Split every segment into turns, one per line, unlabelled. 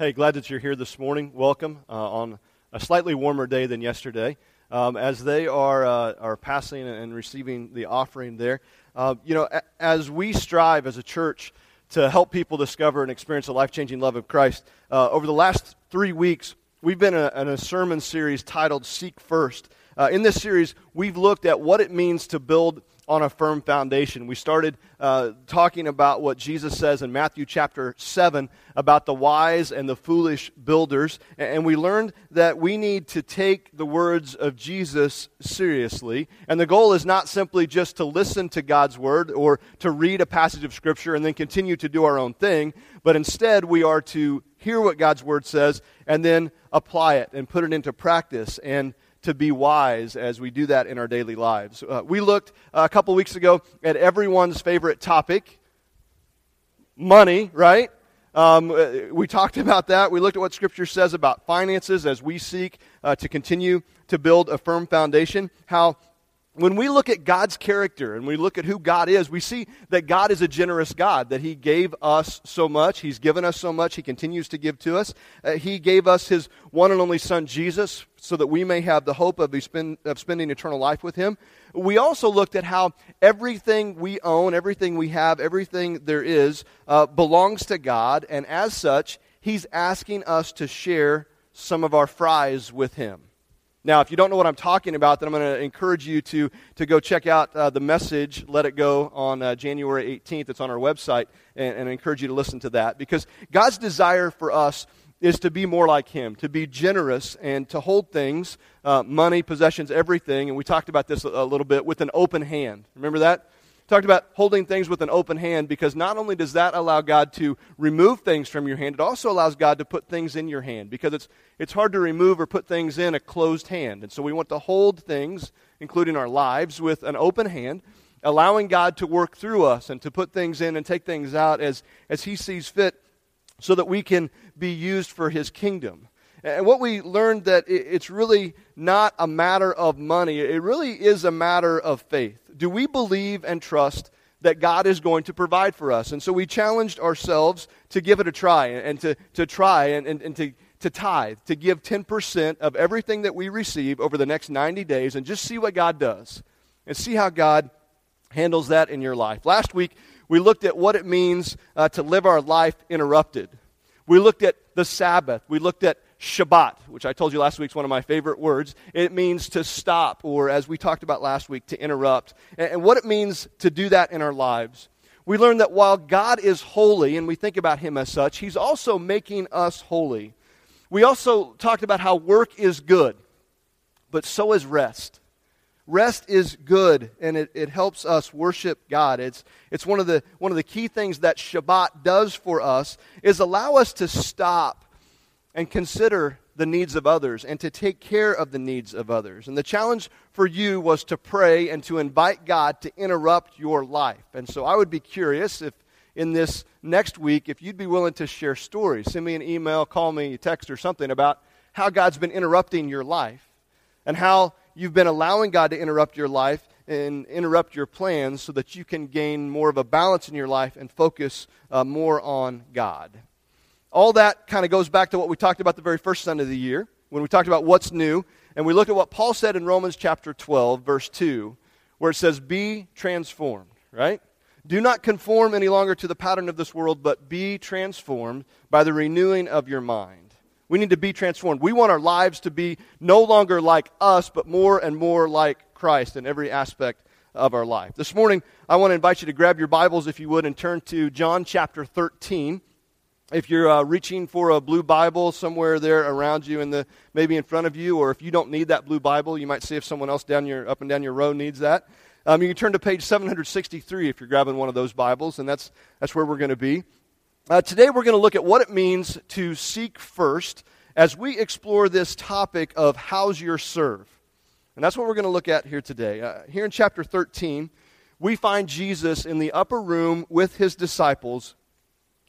Hey, glad that you're here this morning. Welcome uh, on a slightly warmer day than yesterday. Um, as they are, uh, are passing and receiving the offering there, uh, you know, a- as we strive as a church to help people discover and experience the life changing love of Christ, uh, over the last three weeks, we've been in a, in a sermon series titled Seek First. Uh, in this series, we've looked at what it means to build on a firm foundation. We started uh, talking about what Jesus says in Matthew chapter 7 about the wise and the foolish builders. And we learned that we need to take the words of Jesus seriously. And the goal is not simply just to listen to God's word or to read a passage of Scripture and then continue to do our own thing, but instead we are to hear what God's word says and then apply it and put it into practice. And to be wise as we do that in our daily lives. Uh, we looked uh, a couple weeks ago at everyone's favorite topic money, right? Um, uh, we talked about that. We looked at what Scripture says about finances as we seek uh, to continue to build a firm foundation, how when we look at God's character and we look at who God is, we see that God is a generous God, that He gave us so much. He's given us so much. He continues to give to us. Uh, he gave us His one and only Son, Jesus, so that we may have the hope of, spend, of spending eternal life with Him. We also looked at how everything we own, everything we have, everything there is uh, belongs to God, and as such, He's asking us to share some of our fries with Him. Now, if you don't know what I'm talking about, then I'm going to encourage you to, to go check out uh, the message, Let It Go, on uh, January 18th. It's on our website, and, and I encourage you to listen to that because God's desire for us is to be more like Him, to be generous and to hold things, uh, money, possessions, everything. And we talked about this a, a little bit with an open hand. Remember that? Talked about holding things with an open hand because not only does that allow God to remove things from your hand, it also allows God to put things in your hand because it's, it's hard to remove or put things in a closed hand. And so we want to hold things, including our lives, with an open hand, allowing God to work through us and to put things in and take things out as, as He sees fit so that we can be used for His kingdom. And what we learned that it's really not a matter of money, it really is a matter of faith do we believe and trust that God is going to provide for us? And so we challenged ourselves to give it a try and to, to try and, and, and to, to tithe, to give 10% of everything that we receive over the next 90 days and just see what God does and see how God handles that in your life. Last week, we looked at what it means uh, to live our life interrupted. We looked at the Sabbath. We looked at Shabbat, which I told you last week is one of my favorite words. It means to stop, or as we talked about last week, to interrupt. And, what it means to do that in our lives. We learned that while God is holy, and we think about Him as such, He's also making us holy. We also talked about how work is good, but so is rest. Rest is good, and it, it helps us worship God. It's, it's one, of the, one of the key things that Shabbat does for us is allow us to stop and consider the needs of others and to take care of the needs of others. And the challenge for you was to pray and to invite God to interrupt your life. And so I would be curious if in this next week, if you'd be willing to share stories, send me an email, call me, text, or something about how God's been interrupting your life and how you've been allowing God to interrupt your life and interrupt your plans so that you can gain more of a balance in your life and focus uh, more on God all that kind of goes back to what we talked about the very first Sunday of the year when we talked about what's new. And we look at what Paul said in Romans chapter 12, verse 2, where it says, Be transformed, right? Do not conform any longer to the pattern of this world, but be transformed by the renewing of your mind. We need to be transformed. We want our lives to be no longer like us, but more and more like Christ in every aspect of our life. This morning, I want to invite you to grab your Bibles, if you would, and turn to John chapter 13 if you're uh, reaching for a blue Bible somewhere there around you, the maybe in front of you, or if you don't need that blue Bible, you might see if someone else down your up and down your row needs that. Um, you can turn to page 763 if you're grabbing one of those Bibles, and that's that's where we're going to be. Uh, today, we're going to look at what it means to seek first as we explore this topic of how's your serve, and that's what we're going to look at here today. Uh, here in chapter 13, we find Jesus in the upper room with his disciples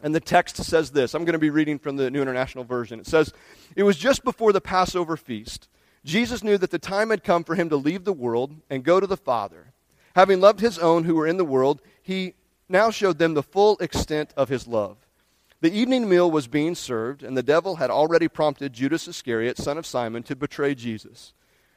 and the text says this. I'm going to be reading from the New International Version. It says, It was just before the Passover feast. Jesus knew that the time had come for him to leave the world and go to the Father. Having loved his own who were in the world, he now showed them the full extent of his love. The evening meal was being served, and the devil had already prompted Judas Iscariot, son of Simon, to betray Jesus.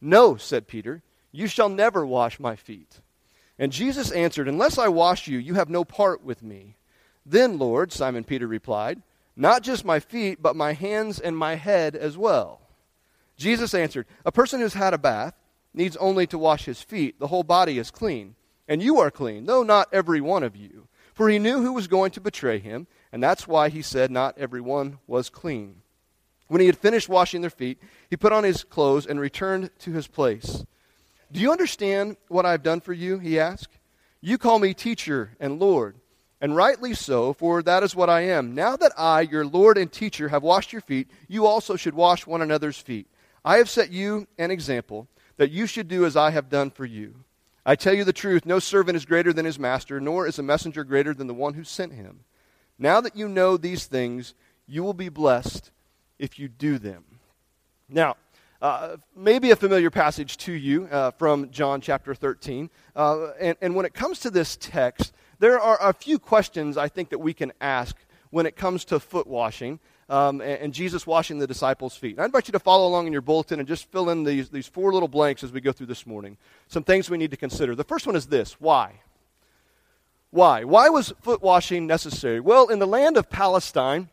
No, said Peter, you shall never wash my feet. And Jesus answered, Unless I wash you, you have no part with me. Then, Lord, Simon Peter replied, Not just my feet, but my hands and my head as well. Jesus answered, A person who's had a bath needs only to wash his feet. The whole body is clean. And you are clean, though not every one of you. For he knew who was going to betray him, and that's why he said not every one was clean. When he had finished washing their feet, he put on his clothes and returned to his place. Do you understand what I've done for you? He asked. You call me teacher and Lord, and rightly so, for that is what I am. Now that I, your Lord and teacher, have washed your feet, you also should wash one another's feet. I have set you an example that you should do as I have done for you. I tell you the truth no servant is greater than his master, nor is a messenger greater than the one who sent him. Now that you know these things, you will be blessed if you do them. Now, uh, maybe a familiar passage to you uh, from John chapter 13. Uh, and, and when it comes to this text, there are a few questions I think that we can ask when it comes to foot washing um, and, and, Jesus washing the disciples' feet. And I invite you to follow along in your bulletin and just fill in these, these four little blanks as we go through this morning. Some things we need to consider. The first one is this why? Why? Why was foot washing necessary? Well, in the land of Palestine,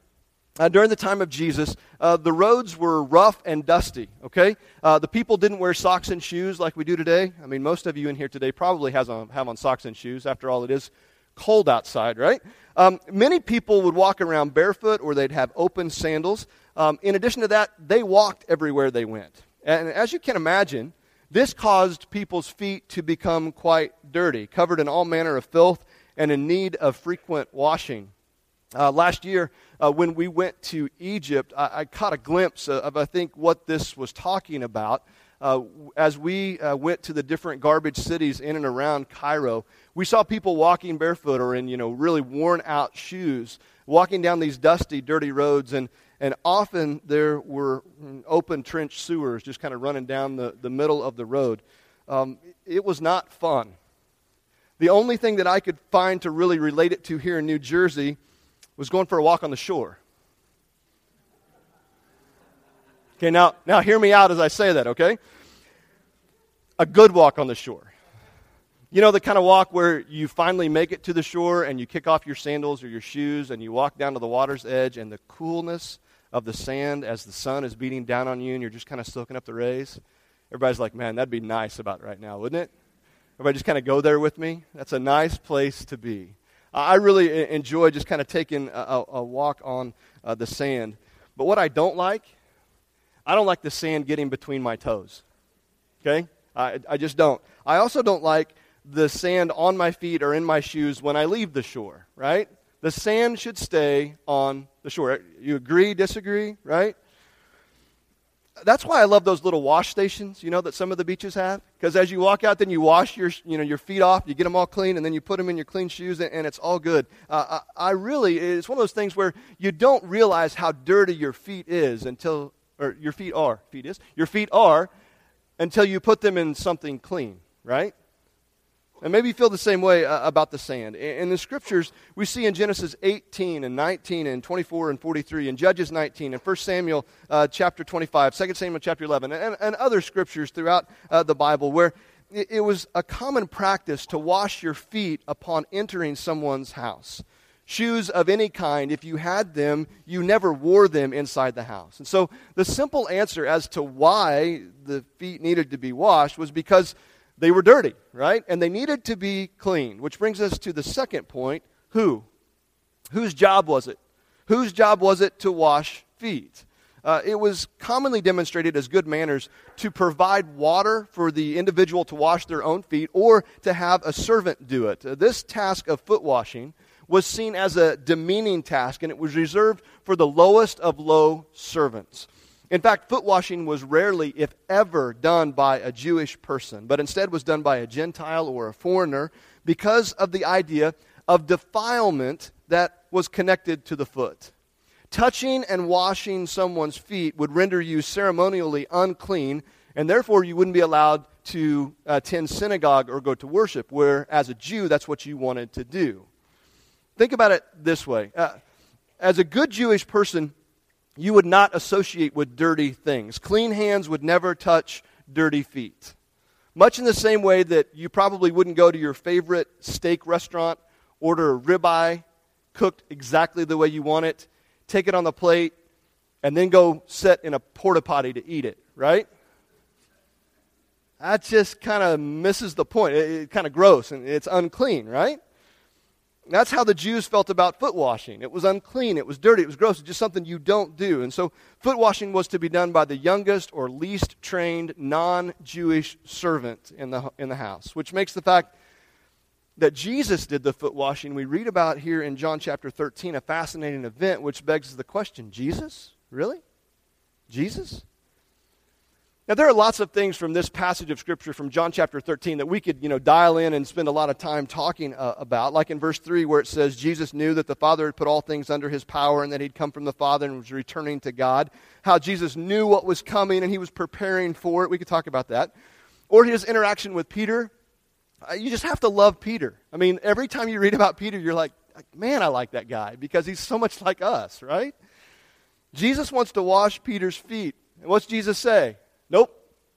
uh, during the time of Jesus, uh, the roads were rough and dusty, okay? Uh, the people didn't wear socks and shoes like we do today. I mean, most of you in here today probably has on, have on socks and shoes. After all, it is cold outside, right? Um, many people would walk around barefoot or they'd have open sandals. Um, in addition to that, they walked everywhere they went. And as you can imagine, this caused people's feet to become quite dirty, covered in all manner of filth, and in need of frequent washing. Uh, last year, uh, when we went to Egypt, I, I, caught a glimpse of, I think, what this was talking about. Uh, as we uh, went to the different garbage cities in and around Cairo, we saw people walking barefoot or in, you know, really worn out shoes, walking down these dusty, dirty roads. And, and often there were open trench sewers just kind of running down the, the middle of the road. Um, it was not fun. The only thing that I could find to really relate it to here in New Jersey was going for a walk on the shore. Okay, now, now hear me out as I say that, okay? A good walk on the shore. You know, the kind of walk where you finally make it to the shore and you kick off your sandals or your shoes and you walk down to the water's edge and the coolness of the sand as the sun is beating down on you and you're just kind of soaking up the rays. Everybody's like, man, that'd be nice about right now, wouldn't it? Everybody just kind of go there with me. That's a nice place to be. I really enjoy just kind of taking a, a walk on uh, the sand. But what I don't like, I don't like the sand getting between my toes. Okay? I, I just don't. I also don't like the sand on my feet or in my shoes when I leave the shore, right? The sand should stay on the shore. You agree, disagree, right? That's why I love those little wash stations, you know, that some of the beaches have. Because as you walk out, then you wash your, you know, your feet off, you get them all clean, and then you put them in your clean shoes, and, and it's all good. Uh, I, I really, it's one of those things where you don't realize how dirty your feet is until, or your feet are, feet is, your feet are until you put them in something clean, right? And maybe you feel the same way uh, about the sand. In, in, the scriptures, we see in Genesis 18 and 19 and 24 and 43, and Judges 19, and 1 Samuel uh, chapter 25, 2 Samuel chapter 11, and, and other scriptures throughout uh, the Bible where it, it was a common practice to wash your feet upon entering someone's house. Shoes of any kind, if you had them, you never wore them inside the house. And so the simple answer as to why the feet needed to be washed was because they were dirty, right? And they needed to be clean, which brings us to the second point who? Whose job was it? Whose job was it to wash feet? Uh, it was commonly demonstrated as good manners to provide water for the individual to wash their own feet or to have a servant do it. Uh, this task of foot washing was seen as a demeaning task, and it was reserved for the lowest of low servants. In fact, foot washing was rarely, if ever, done by a Jewish person, but instead was done by a Gentile or a foreigner because of the idea of defilement that was connected to the foot. Touching and washing someone's feet would render you ceremonially unclean, and therefore you wouldn't be allowed to attend synagogue or go to worship, where as a Jew, that's what you wanted to do. Think about it this way. Uh, as a good Jewish person, you would not associate with dirty things. Clean hands would never touch dirty feet. Much in the same way that you probably wouldn't go to your favorite steak restaurant, order a ribeye cooked exactly the way you want it, take it on the plate, and then go sit in a porta potty to eat it, right? That just kind of misses the point. It's it kind of gross and it's unclean, right? That's how the Jews felt about foot washing. It was unclean, it was dirty, it was gross, it's just something you don't do. And so foot washing was to be done by the youngest or least trained non Jewish servant in the, in the house, which makes the fact that Jesus did the foot washing we read about here in John chapter 13 a fascinating event which begs the question Jesus? Really? Jesus? Now, there are lots of things from this passage of Scripture from John chapter 13 that we could, you know, dial in and spend a lot of time talking uh, about. Like in verse 3, where it says, Jesus knew that the Father had put all things under his power and that he'd come from the Father and was returning to God. How Jesus knew what was coming and he was preparing for it. We could talk about that. Or his interaction with Peter. Uh, you just have to love Peter. I mean, every time you read about Peter, you're like, man, I like that guy because he's so much like us, right? Jesus wants to wash Peter's feet. And what's Jesus say?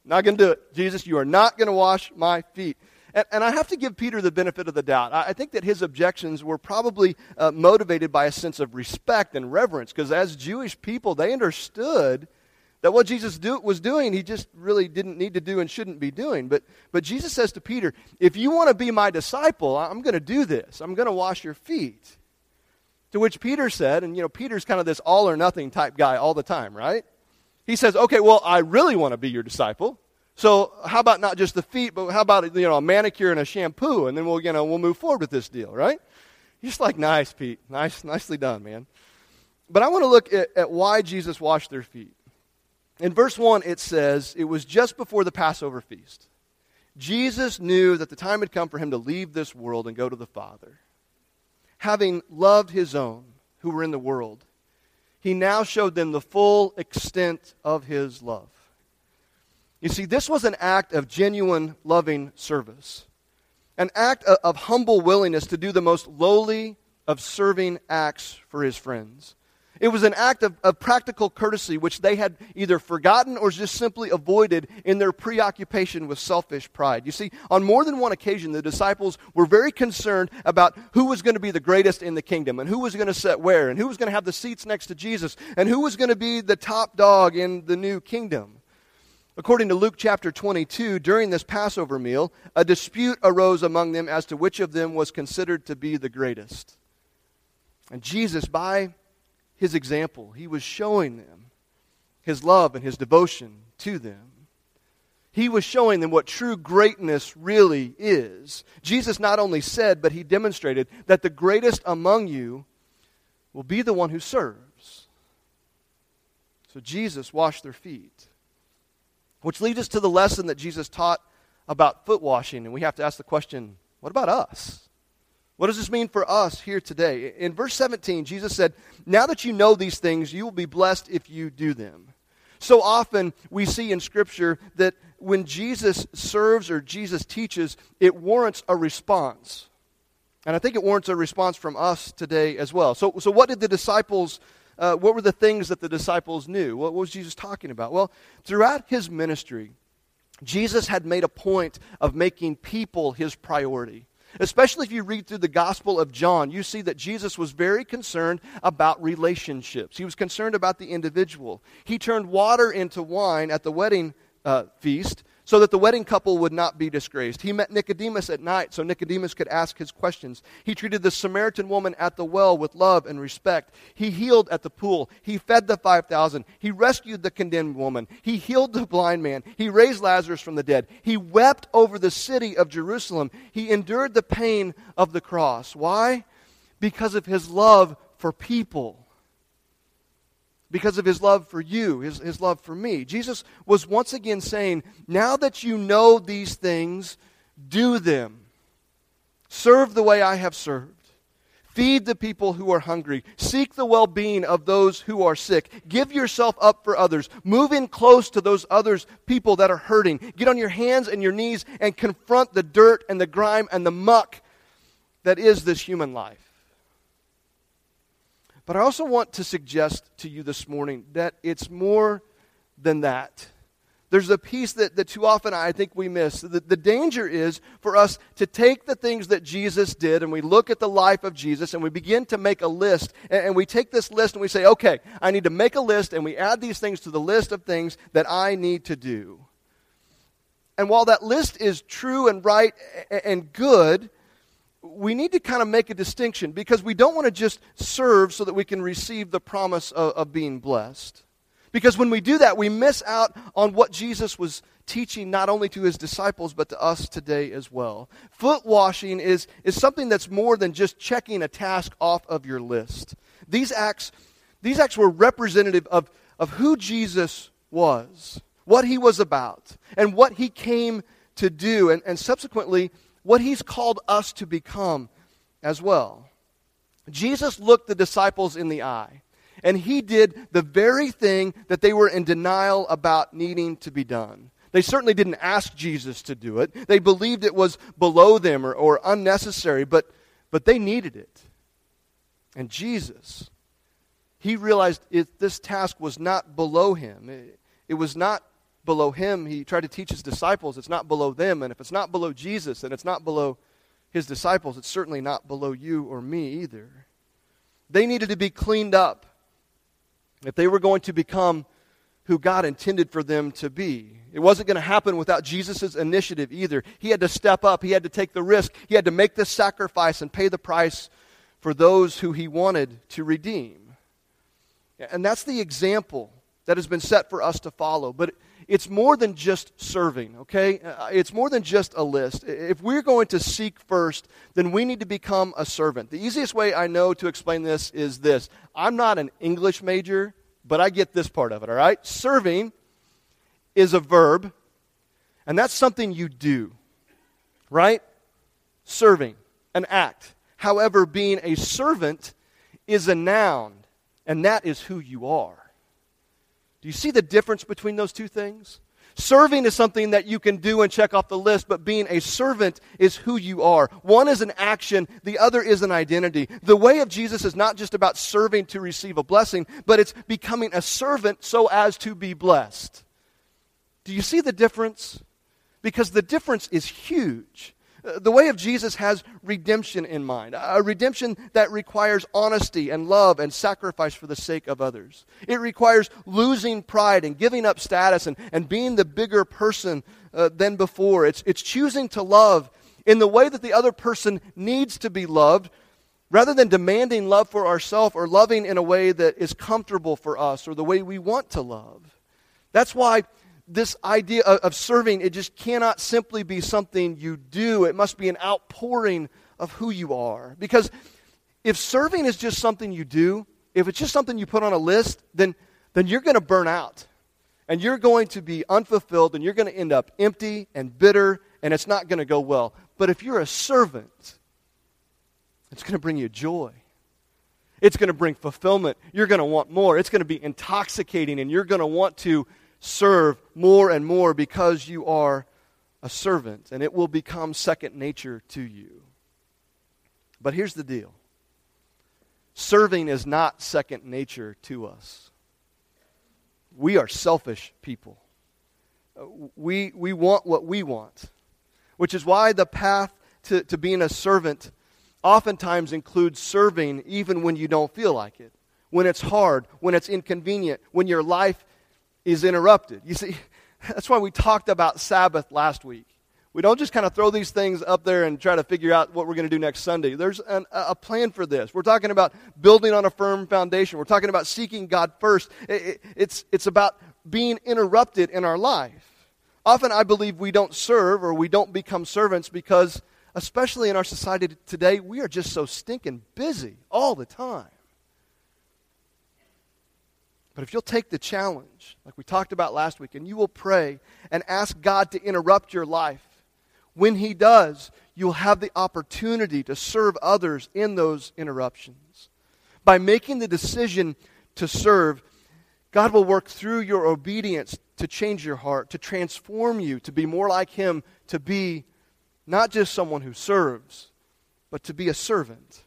Not going to do it. Jesus, you are not going to wash my feet. And, and, I have to give Peter the benefit of the doubt. I, I think that his objections were probably uh, motivated by a sense of respect and reverence, because as Jewish people, they understood that what Jesus do, was doing, he just really didn't need to do and shouldn't be doing. But, but Jesus says to Peter, if you want to be my disciple, I'm going to do this. I'm going to wash your feet. To which Peter said, and you know, Peter's kind of this all or nothing type guy all the time, right? He says, okay, well, I really want to be your disciple. So how about not just the feet, but how about you know a manicure and a shampoo, and then we'll you know we'll move forward with this deal, right? He's just like, nice, Pete, nice, nicely done, man. But I want to look at, at why Jesus washed their feet. In verse one, it says it was just before the Passover feast. Jesus knew that the time had come for him to leave this world and go to the Father. Having loved his own who were in the world, he now showed them the full extent of his love. You see, this was an act of genuine loving service, an act of humble willingness to do the most lowly of serving acts for his friends. It was an act of, of, practical courtesy which they had either forgotten or just simply avoided in their preoccupation with selfish pride. You see, on more than one occasion, the disciples were very concerned about who was going to be the greatest in the kingdom and who was going to sit where and who was going to have the seats next to Jesus and who was going to be the top dog in the new kingdom. According to Luke chapter 22, during this Passover meal, a dispute arose among them as to which of them was considered to be the greatest. And Jesus, by his example. He was showing them his love and his devotion to them. He was showing them what true greatness really is. Jesus not only said, but he demonstrated that the greatest among you will be the one who serves. So Jesus washed their feet. Which leads us to the lesson that Jesus taught about foot washing. And we have to ask the question what about us? What does this mean for us here today? In verse 17, Jesus said, Now that you know these things, you will be blessed if you do them. So often we see in Scripture that when Jesus serves or Jesus teaches, it warrants a response. And I think it warrants a response from us today as well. So, so what did the disciples, uh, what were the things that the disciples knew? What was Jesus talking about? Well, throughout his ministry, Jesus had made a point of making people his priority. Especially if you read through the Gospel of John, you see that Jesus was very concerned about relationships. He was concerned about the individual. He turned water into wine at the wedding uh, feast so that the wedding couple would not be disgraced. He met Nicodemus at night so Nicodemus could ask his questions. He treated the Samaritan woman at the well with love and respect. He healed at the pool. He fed the 5,000. He rescued the condemned woman. He healed the blind man. He raised Lazarus from the dead. He wept over the city of Jerusalem. He endured the pain of the cross. Why? because of his love for people because of his love for you, his, his love for me. Jesus was once again saying, Now that you know these things, do them. Serve the way I have served. Feed the people who are hungry. Seek the well being of those who are sick. Give yourself up for others. Move in close to those others, people that are hurting. Get on your hands and your knees and confront the dirt and the grime and the muck that is this human life. But I also want to suggest to you this morning that it's more than that. There's a piece that, that too often I think we miss. The, the danger is for us to take the things that Jesus did and we look at the life of Jesus and we begin to make a list. And, and we take this list and we say, okay, I need to make a list and we add these things to the list of things that I need to do. And while that list is true and right and good, we need to kind of make a distinction because we don't want to just serve so that we can receive the promise of, of, being blessed. Because when we do that, we miss out on what Jesus was teaching not only to his disciples, but to us today as well. Foot washing is, is something that's more than just checking a task off of your list. These acts, these acts were representative of, of who Jesus was, what he was about, and what he came to do, and, and subsequently, what he's called us to become as well. Jesus looked the disciples in the eye, and he did the very thing that they were in denial about needing to be done. They certainly didn't ask Jesus to do it. They believed it was below them or, or unnecessary, but, but they needed it. And Jesus, he realized it, this task was not below him. It, it was not below him, he tried to teach his disciples it's not below them. And if it's not below Jesus and it's not below his disciples, it's certainly not below you or me either. They needed to be cleaned up if they were going to become who God intended for them to be. It wasn't going to happen without Jesus' initiative either. He had to step up, he had to take the risk, he had to make the sacrifice and pay the price for those who he wanted to redeem. And that's the example that has been set for us to follow. But it's more than just serving, okay? Uh, it's more than just a list. If we're going to seek first, then we need to become a servant. The easiest way I know to explain this is this I'm not an English major, but I get this part of it, all right? Serving is a verb, and that's something you do, right? Serving, an act. However, being a servant is a noun, and that is who you are. Do you see the difference between those two things? Serving is something that you can do and check off the list, but being a servant is who you are. One is an action, the other is an identity. The way of Jesus is not just about serving to receive a blessing, but it's becoming a servant so as to be blessed. Do you see the difference? Because the difference is huge. The way of Jesus has redemption in mind, a redemption that requires honesty and love and sacrifice for the sake of others. It requires losing pride and giving up status and, and being the bigger person uh, than before. It's, it's choosing to love in the way that the other person needs to be loved rather than demanding love for ourselves or loving in a way that is comfortable for us or the way we want to love. That's why this idea of, serving, it just cannot simply be something you do. It must be an outpouring of who you are. Because if serving is just something you do, if it's just something you put on a list, then, then you're going to burn out. And you're going to be unfulfilled, and you're going to end up empty and bitter, and it's not going to go well. But if you're a servant, it's going to bring you joy. It's going to bring fulfillment. You're going to want more. It's going to be intoxicating, and you're going to want to serve more and more because you are a servant, and it will become second nature to you. But here's the deal serving is not second nature to us. We are selfish people. We, we want what we want, which is why the path to, to being a servant oftentimes includes serving even when you don't feel like it, when it's hard, when it's inconvenient, when your life is interrupted. You see, that's why we talked about Sabbath last week. We don't just kind of throw these things up there and try to figure out what we're going to do next Sunday. There's an, a plan for this. We're talking about building on a firm foundation. We're talking about seeking God first. It, it, it's, it's about being interrupted in our life. Often I believe we don't serve or we don't become servants because especially in our society today, we are just so stinking busy all the time. But if you'll take the challenge, like we talked about last week, and you will pray and ask God to interrupt your life, when He does, you'll have the opportunity to serve others in those interruptions. By making the decision to serve, God will work through your obedience to change your heart, to transform you, to be more like Him, to be not just someone who serves, but to be a servant.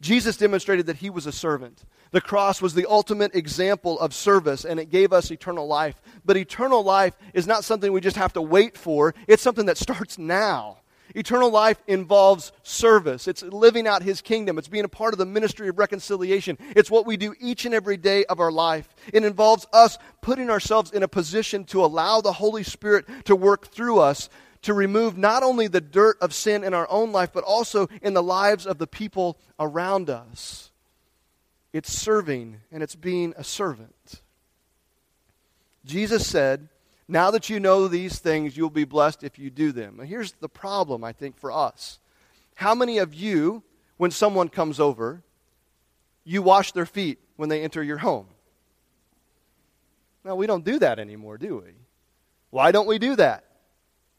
Jesus demonstrated that He was a servant. The cross was the ultimate example of service, and it gave us eternal life. But eternal life is not something we just have to wait for, it's something that starts now. Eternal life involves service. It's living out His kingdom. It's being a part of the ministry of reconciliation. It's what we do each and every day of our life. It involves us putting ourselves in a position to allow the Holy Spirit to work through us to remove not only the dirt of sin in our own life, but also in the lives of the people around us. It's serving and it's being a servant. Jesus said, now that you know these things, you'll be blessed if you do them. And here's the problem, I think, for us. How many of you, when someone comes over, you wash their feet when they enter your home? Now, we don't do that anymore, do we? Why don't we do that?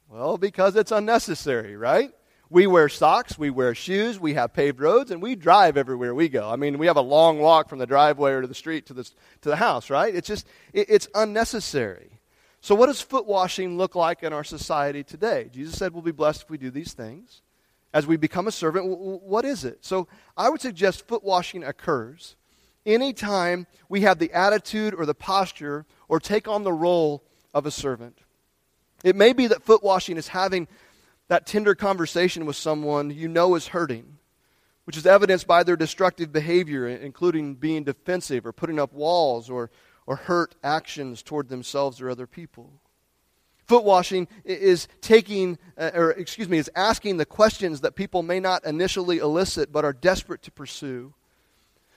Well, because it's unnecessary, right? We wear socks, we wear shoes, we have paved roads, and we drive everywhere we go. I mean, we have a long walk from the driveway or to the street to the, to the house, right? It's just, it, it's unnecessary. So, what does foot washing look like in our society today? Jesus said we'll be blessed if we do these things. As we become a servant, what is it? So, I would suggest foot washing occurs anytime we have the attitude or the posture or take on the role of a servant. It may be that foot washing is having that tender conversation with someone you know is hurting, which is evidenced by their destructive behavior, including being defensive or putting up walls or or hurt actions toward themselves or other people. Foot washing is taking, uh, or excuse me, is asking the questions that people may not initially elicit but are desperate to pursue.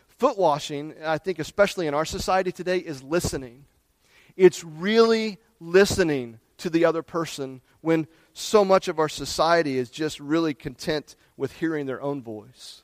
Foot washing, I think, especially in our society today, is listening. It's really listening to the other person when so much of our society is just really content with hearing their own voice.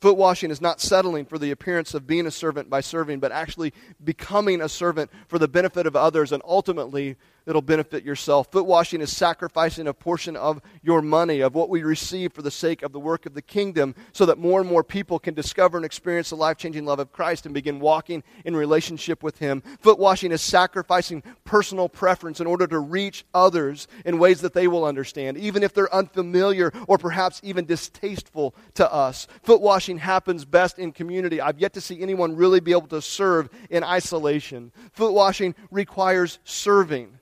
Foot washing is not settling for the appearance of being a servant by serving, but actually becoming a servant for the benefit of others and ultimately it'll benefit yourself. Foot washing is sacrificing a portion of your money, of what we receive for the sake of the work of the kingdom, so that more and more people can discover and experience the life changing love of Christ and begin walking in relationship with Him. Foot washing is sacrificing personal preference in order to reach others in ways that they will understand, even if they're unfamiliar or perhaps even distasteful to us. Foot washing happens best in community. I've yet to see anyone really be able to serve in isolation. Foot washing requires serving.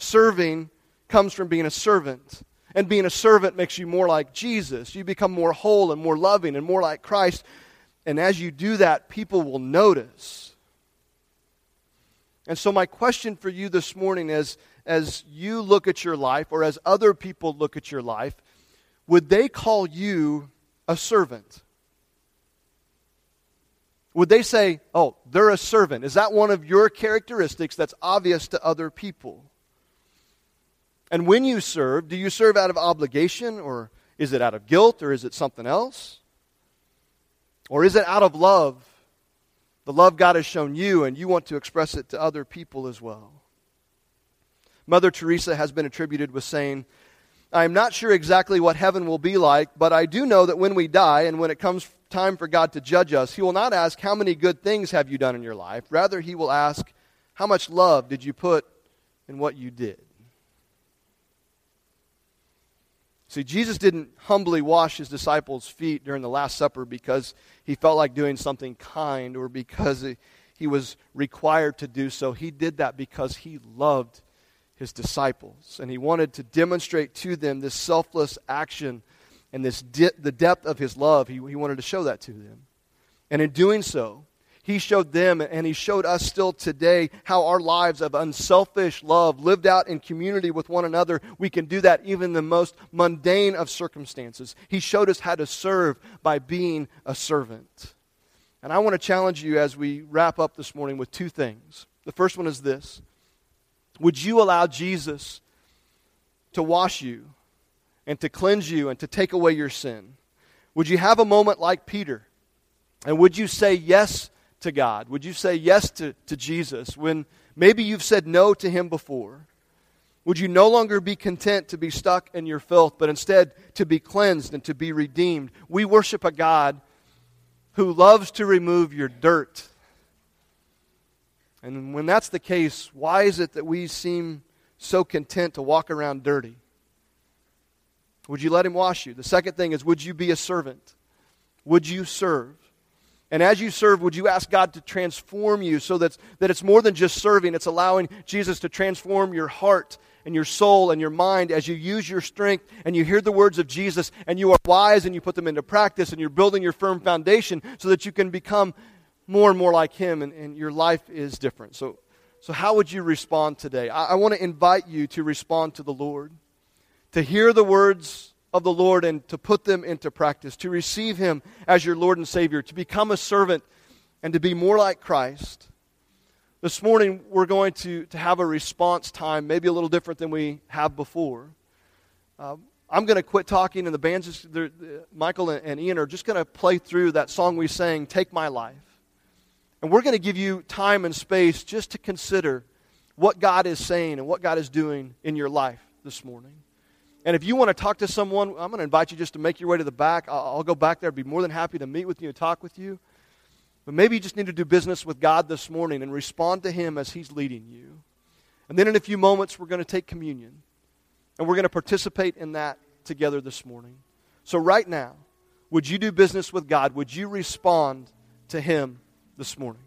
Serving comes from being a servant. And being a servant makes you more like Jesus. You become more whole and more loving and more like Christ. And as you do that, people will notice. And so, my question for you this morning is as you look at your life, or as other people look at your life, would they call you a servant? Would they say, oh, they're a servant? Is that one of your characteristics that's obvious to other people? And when you serve, do you serve out of obligation or is it out of guilt or is it something else? Or is it out of love? The love God has shown you and you want to express it to other people as well. Mother Teresa has been attributed with saying, I am not sure exactly what heaven will be like, but I do know that when we die and when it comes time for God to judge us, He will not ask, How many good things have you done in your life? Rather, He will ask, How much love did you put in what you did? See, Jesus didn't humbly wash his disciples' feet during the Last Supper because he felt like doing something kind or because he was required to do so. He did that because he loved his disciples and he wanted to demonstrate to them this selfless action and this the depth of his love. He, he wanted to show that to them. And in doing so, he showed them and He showed us still today how our lives of unselfish love, lived out in community with one another, we can do that even in the most mundane of circumstances. He showed us how to serve by being a servant. And I want to challenge you as we wrap up this morning with two things. The first one is this Would you allow Jesus to wash you and to cleanse you and to take away your sin? Would you have a moment like Peter? And would you say yes to God? Would you say yes to, to Jesus when maybe you've said no to Him before? Would you no longer be content to be stuck in your filth, but instead to be cleansed and to be redeemed? We worship a God who loves to remove your dirt. And when that's the case, why is it that we seem so content to walk around dirty? Would you let Him wash you? The second thing is, would you be a servant? Would you serve? And as you serve, would you ask God to transform you so that, that it's more than just serving, it's allowing Jesus to transform your heart and your soul and your mind as you use your strength and you hear the words of Jesus and you are wise and you put them into practice and you're building your firm foundation so that you can become more and more like Him and, and your life is different. So, so, how would you respond today? I, I want to invite you to respond to the Lord, to hear the words of the Lord and to put them into practice, to receive Him as your Lord and Savior, to become a servant and to be more like Christ. This morning, we're going to, to have a response time, maybe a little different than we have before. Um, I'm going to quit talking, and the band's just, Michael and, and Ian are just going to play through that song we sang, Take My Life. And we're going to give you time and space just to consider what God is saying and what God is doing in your life this morning. And if you want to talk to someone, I'm going to invite you just to make your way to the back. I'll, I'll go back there. I'd be more than happy to meet with you and talk with you. But maybe you just need to do business with God this morning and respond to Him as He's leading you. And then in a few moments, we're going to take communion. And we're going to participate in that together this morning. So, right now, would you do business with God? Would you respond to Him this morning?